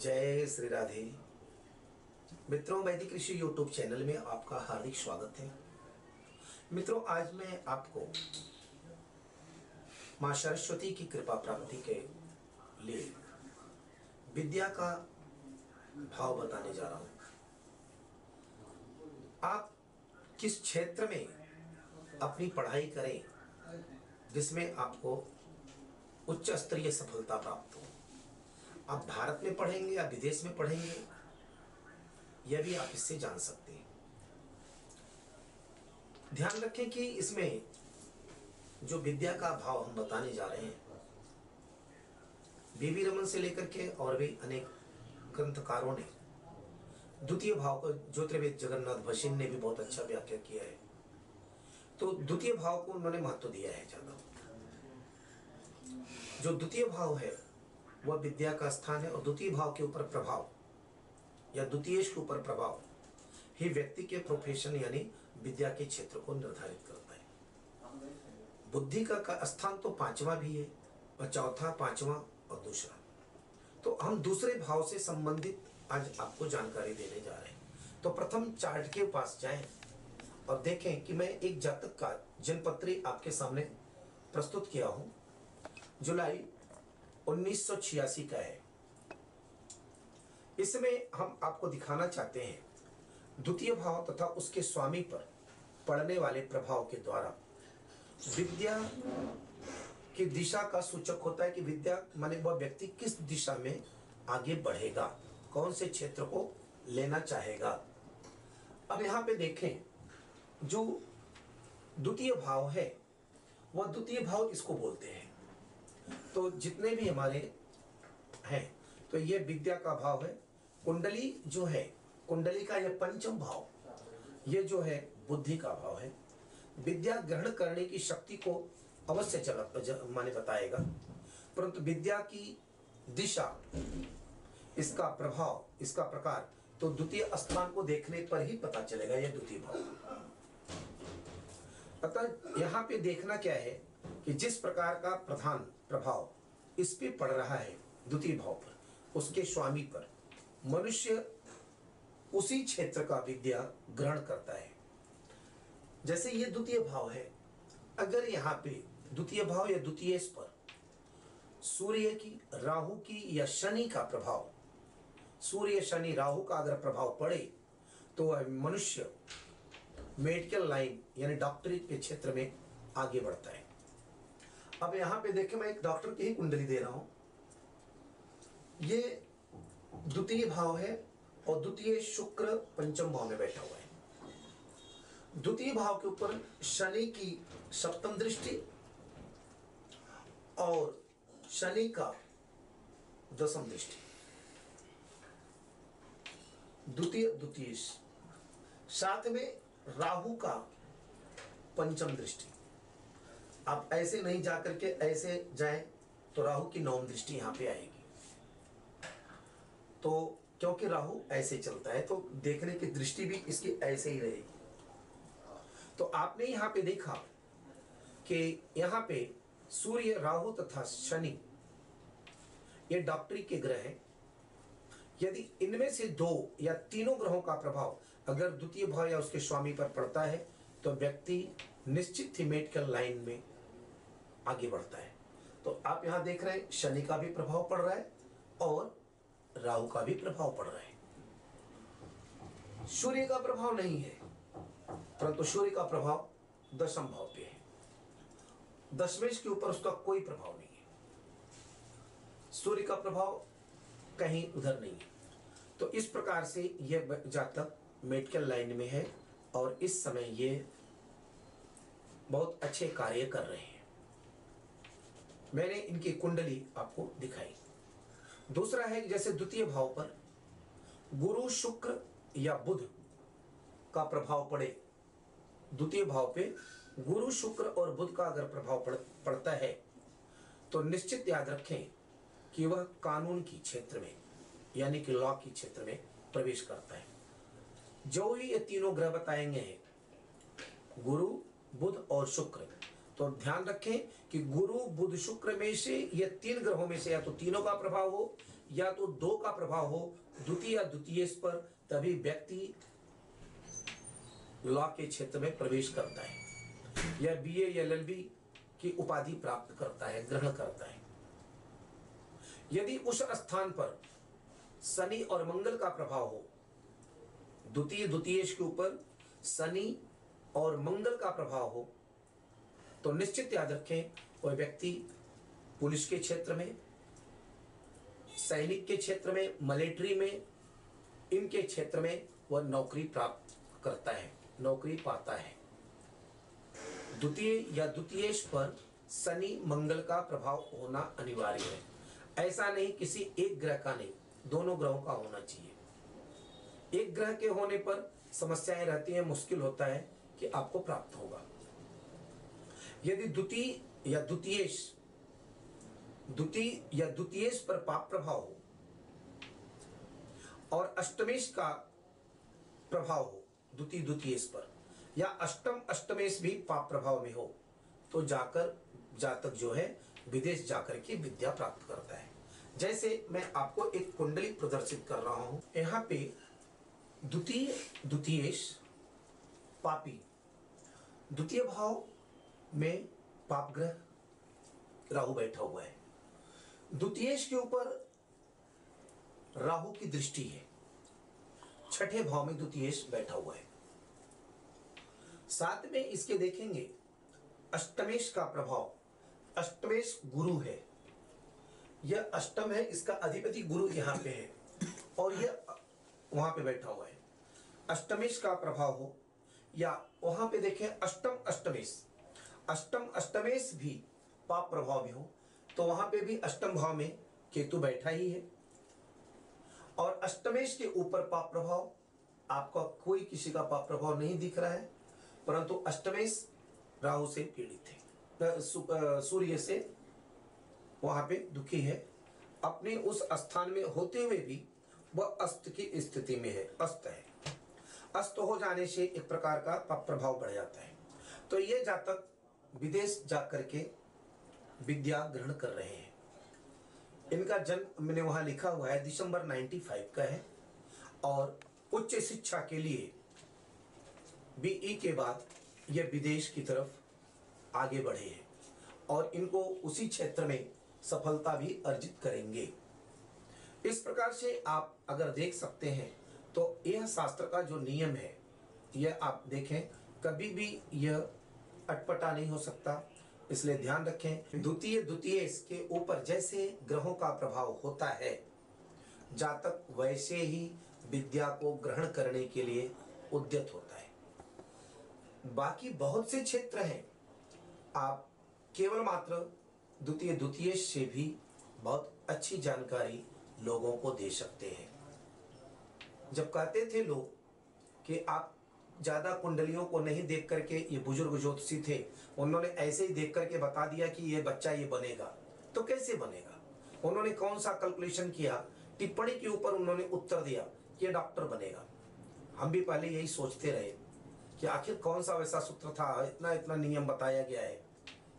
जय श्री राधे। मित्रों, वैदिक ऋषि यूट्यूब चैनल में आपका हार्दिक स्वागत है। मित्रों, आज मैं आपको माँ सरस्वती की कृपा प्राप्ति के लिए विद्या का भाव बताने जा रहा हूँ। आप किस क्षेत्र में अपनी पढ़ाई करें, जिसमें आपको उच्च स्तरीय सफलता प्राप्त हो? आप भारत में पढ़ेंगे या विदेश में पढ़ेंगे, यह भी आप इससे जान सकते हैं। ध्यान रखें कि इसमें जो विद्या का भाव हम बताने जा रहे हैं, बीबी रमन से लेकर के और भी अनेक ग्रंथकारों ने, द्वितीय भाव को ज्योतिर्वेद जगन्नाथ भसीन ने भी बहुत अच्छा व्याख्या किया है। तो द्वितीय भाव को उन्होंने महत्व दिया है ज़्यादा। जो द्वितीय भाव है वह विद्या का स्थान है और द्वितीय भाव के ऊपर प्रभाव या द्वितीय के ऊपर प्रभाव। ही व्यक्ति के प्रोफेशन यानी विद्या के क्षेत्र को निर्धारित करता है। बुद्धि का, का स्थान तो पांचवा भी है और चौथा पांचवा और दूसरा। तो हम दूसरे भाव से संबंधित आज आपको जानकारी देने जा रहे हैं। तो प्रथम चार्ट के पास जाएँ और देखें कि मैं एक जातक का जनपत्री आपके सामने प्रस्तुत किया हूँ। जुलाई 1986 का है। इसमें हम आपको दिखाना चाहते हैं, द्वितीय भाव तथा उसके स्वामी पर पड़ने वाले प्रभाव के द्वारा। विद्या की दिशा का सूचक होता है कि विद्या माने वह व्यक्ति किस दिशा में आगे बढ़ेगा, कौन से क्षेत्र को लेना चाहेगा। अब यहाँ पे देखें, जो द्वितीय भाव है, वह द्वितीय भाव इसको बोलते हैं? तो जितने भी हमारे हैं तो ये विद्या का भाव है। कुंडली जो है, कुंडली का यह पंचम भाव, ये जो है बुद्धि का भाव है। विद्या ग्रहण करने की शक्ति को अवश्य माने बताएगा। परंतु विद्या की दिशा, इसका प्रभाव, इसका प्रकार तो द्वितीय स्थान को देखने पर ही पता चलेगा यह द्वितीय भाव। अतः यहाँ पे देखना क्या है कि जिस प्रकार का प्रधान प्रभाव। इस पे पड़ रहा है द्वितीय भाव पर, उसके स्वामी पर। मनुष्य उसी क्षेत्र का विद्या ग्रहण करता है। जैसे ये द्वितीय भाव है, अगर यहाँ पे द्वितीय भाव या द्वितीय पर सूर्य की राहु की या शनि का प्रभाव, सूर्य, शनि, राहु का अगर प्रभाव पड़े तो वह मनुष्य मेडिकल लाइन यानी डॉक्टरी के क्षेत्र में आगे बढ़ता है। अब यहाँ पे देखें मैं एक डॉक्टर की ही कुंडली दे रहा हूँ। ये द्वितीय भाव है और द्वितीय शुक्र पंचम भाव में बैठा हुआ है। द्वितीय भाव के ऊपर शनि की सप्तम दृष्टि और शनि का दसम दृष्टि। द्वितीय द्वितीय। साथ में राहु का पंचम दृष्टि। आप ऐसे नहीं जाकर के ऐसे जाए तो राहु की नवम दृष्टि यहाँ पे आएगी। तो क्योंकि राहु ऐसे चलता है तो देखने की दृष्टि भी इसकी ऐसे ही रहेगी। तो आपने यहाँ पे देखा कि यहाँ पे सूर्य, राहु तथा शनि, ये डॉक्टरी के ग्रह हैं। यदि इनमें से दो या तीनों ग्रहों का प्रभाव अगर द्वितीय भाव या उसके स्वामी पर पड़ता है तो व्यक्ति निश्चित ही मेडिकल लाइन में आगे बढ़ता है। तो आप यहाँ देख रहे हैं, शनि का भी प्रभाव पड़ रहा है और राहु का भी प्रभाव पड़ रहा है। सूर्य का प्रभाव नहीं है, परंतु सूर्य का प्रभाव दशम भाव पे है। दशमेश के ऊपर उसका कोई प्रभाव नहीं है। सूर्य का प्रभाव कहीं उधर नहीं है। तो इस प्रकार से यह जातक मेडिकल लाइन में है और इस समय ये बहुत अच्छे कार्य कर रहे हैं। मैंने इनकी कुंडली आपको दिखाई। दूसरा है जैसे द्वितीय भाव पर गुरु शुक्र या बुध का प्रभाव पड़े द्वितीय भाव पे गुरु शुक्र और बुध का अगर प्रभाव पड़, पड़ता है तो निश्चित याद रखें कि वह कानून की क्षेत्र में यानी कि लॉ की क्षेत्र में प्रवेश करता है। जो ही ये तीनों ग्रह बताएँगे गुरु बुध और शुक्र तो ध्यान रखें कि गुरु, बुध, शुक्र में से ये तीन ग्रहों में से या तो तीनों का प्रभाव हो, या तो दो का प्रभाव हो, द्वितीय द्वितीय पर, तभी व्यक्ति लॉ के क्षेत्र में प्रवेश करता है। या बीए या एलएलबी की उपाधि प्राप्त करता है, ग्रहण करता है। यदि उस स्थान पर शनि और मंगल का प्रभाव हो, द्वितीय द्वितीय के ऊपर शनि और मंगल का प्रभाव हो तो निश्चित याद रखें, कोई व्यक्ति पुलिस के क्षेत्र में, सैनिक के क्षेत्र में मिलिट्री में, इनके क्षेत्र में वह नौकरी प्राप्त करता है, नौकरी पाता है। द्वितीय या द्वितीय पर शनि मंगल का प्रभाव होना अनिवार्य है। ऐसा नहीं किसी एक ग्रह का नहीं, दोनों ग्रहों का होना चाहिए। एक ग्रह के होने पर समस्याएँ रहती हैं, मुश्किल होता है कि आपको प्राप्त होगा। यदि द्वितीय या द्वितीय द्वितीय या द्वितीय पर पाप प्रभाव हो, और अष्टमेश का प्रभाव हो, द्वितीय द्वितीय पर, या अष्टम अष्टमेश भी पाप प्रभाव में हो तो जाकर, जातक जो है, विदेश जाकर के विद्या प्राप्त करता है। जैसे मैं आपको एक कुंडली प्रदर्शित कर रहा हूँ। यहाँ पे द्वितीय द्वितीय पापी, द्वितीय भाव में पाप ग्रह राहु बैठा हुआ है। द्वितीय के ऊपर राहु की दृष्टि है। छठे भाव में द्वितीय बैठा हुआ है। साथ में इसके देखेंगे, अष्टमेश का प्रभाव। अष्टमेश गुरु है। यह अष्टम है, इसका अधिपति गुरु यहाँ पे है और यह वहाँ पे बैठा हुआ है। अष्टमेश का प्रभाव हो या वहाँ पे देखें अष्टम अष्टमेश। अष्टम अष्टमेश भी पाप प्रभाव में हो तो वहाँ पे भी अष्टम भाव में केतु बैठा ही है। और अष्टमेश के ऊपर पाप प्रभाव, आपका कोई किसी का पाप प्रभाव नहीं दिख रहा है, परंतु अष्टमेश राहु से पीड़ित है। सूर्य से वहाँ पे दुखी है। अपने उस स्थान में होते हुए भी वह अस्त की स्थिति में है, अस्त है। अस्त हो जाने से एक प्रकार का पाप प्रभाव बढ़ जाता है। तो ये जातक विदेश जाकर के विद्या ग्रहण कर रहे हैं। इनका जन्म मैंने वहाँ लिखा हुआ है, दिसंबर 95 का है। और उच्च शिक्षा के लिए बीई के बाद ये विदेश की तरफ़ आगे बढ़े हैं और इनको उसी क्षेत्र में सफलता भी अर्जित करेंगे। इस प्रकार से आप अगर देख सकते हैं तो यह शास्त्र का जो नियम है, यह आप देखें, कभी भी यह अटपटा नहीं हो सकता। इसलिए ध्यान रखें, द्वितीय द्वितीय के ऊपर जैसे ग्रहों का प्रभाव होता है, जातक वैसे ही विद्या को ग्रहण करने के लिए उद्यत होता है। बाकी बहुत से क्षेत्र हैं। आप केवल मात्र द्वितीय द्वितीय से भी बहुत अच्छी जानकारी लोगों को दे सकते हैं। जब कहते थे लोग कि आप ज़्यादा कुंडलियों को नहीं देख करके ये बुज़ुर्ग ज्योतिषी थे। उन्होंने ऐसे ही देख करके बता दिया कि ये बच्चा ये बनेगा। तो कैसे बनेगा? उन्होंने कौन सा कैलकुलेशन किया? टिप्पणी के ऊपर उन्होंने उत्तर दिया कि ये डॉक्टर बनेगा। हम भी पहले यही सोचते रहे कि आखिर कौन सा वैसा सूत्र था? इतना इतना नियम बताया गया है।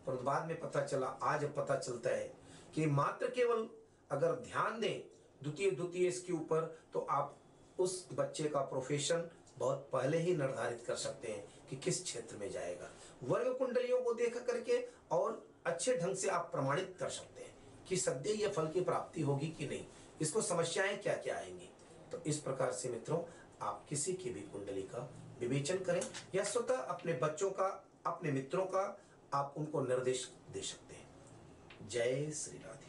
पर बाद में पता चला, आज पता चलता है कि मात्र केवल अगर ध्यान दें द्वितीय द्वितीय इसके ऊपर तो आप उस बच्चे का प्रोफेशन बहुत पहले ही निर्धारित कर सकते हैं कि किस क्षेत्र में जाएगा। वर्ग कुंडलियों को देख करके और अच्छे ढंग से आप प्रमाणित कर सकते हैं कि सद्य यह फल की प्राप्ति होगी कि नहीं। इसको समस्याएँ क्या क्या आएँगी? तो इस प्रकार से मित्रों, आप किसी की भी कुंडली का विवेचन करें या स्वतः अपने बच्चों का, अपने मित्रों का आप उनको निर्देश दे सकते हैं। जय श्री राधे।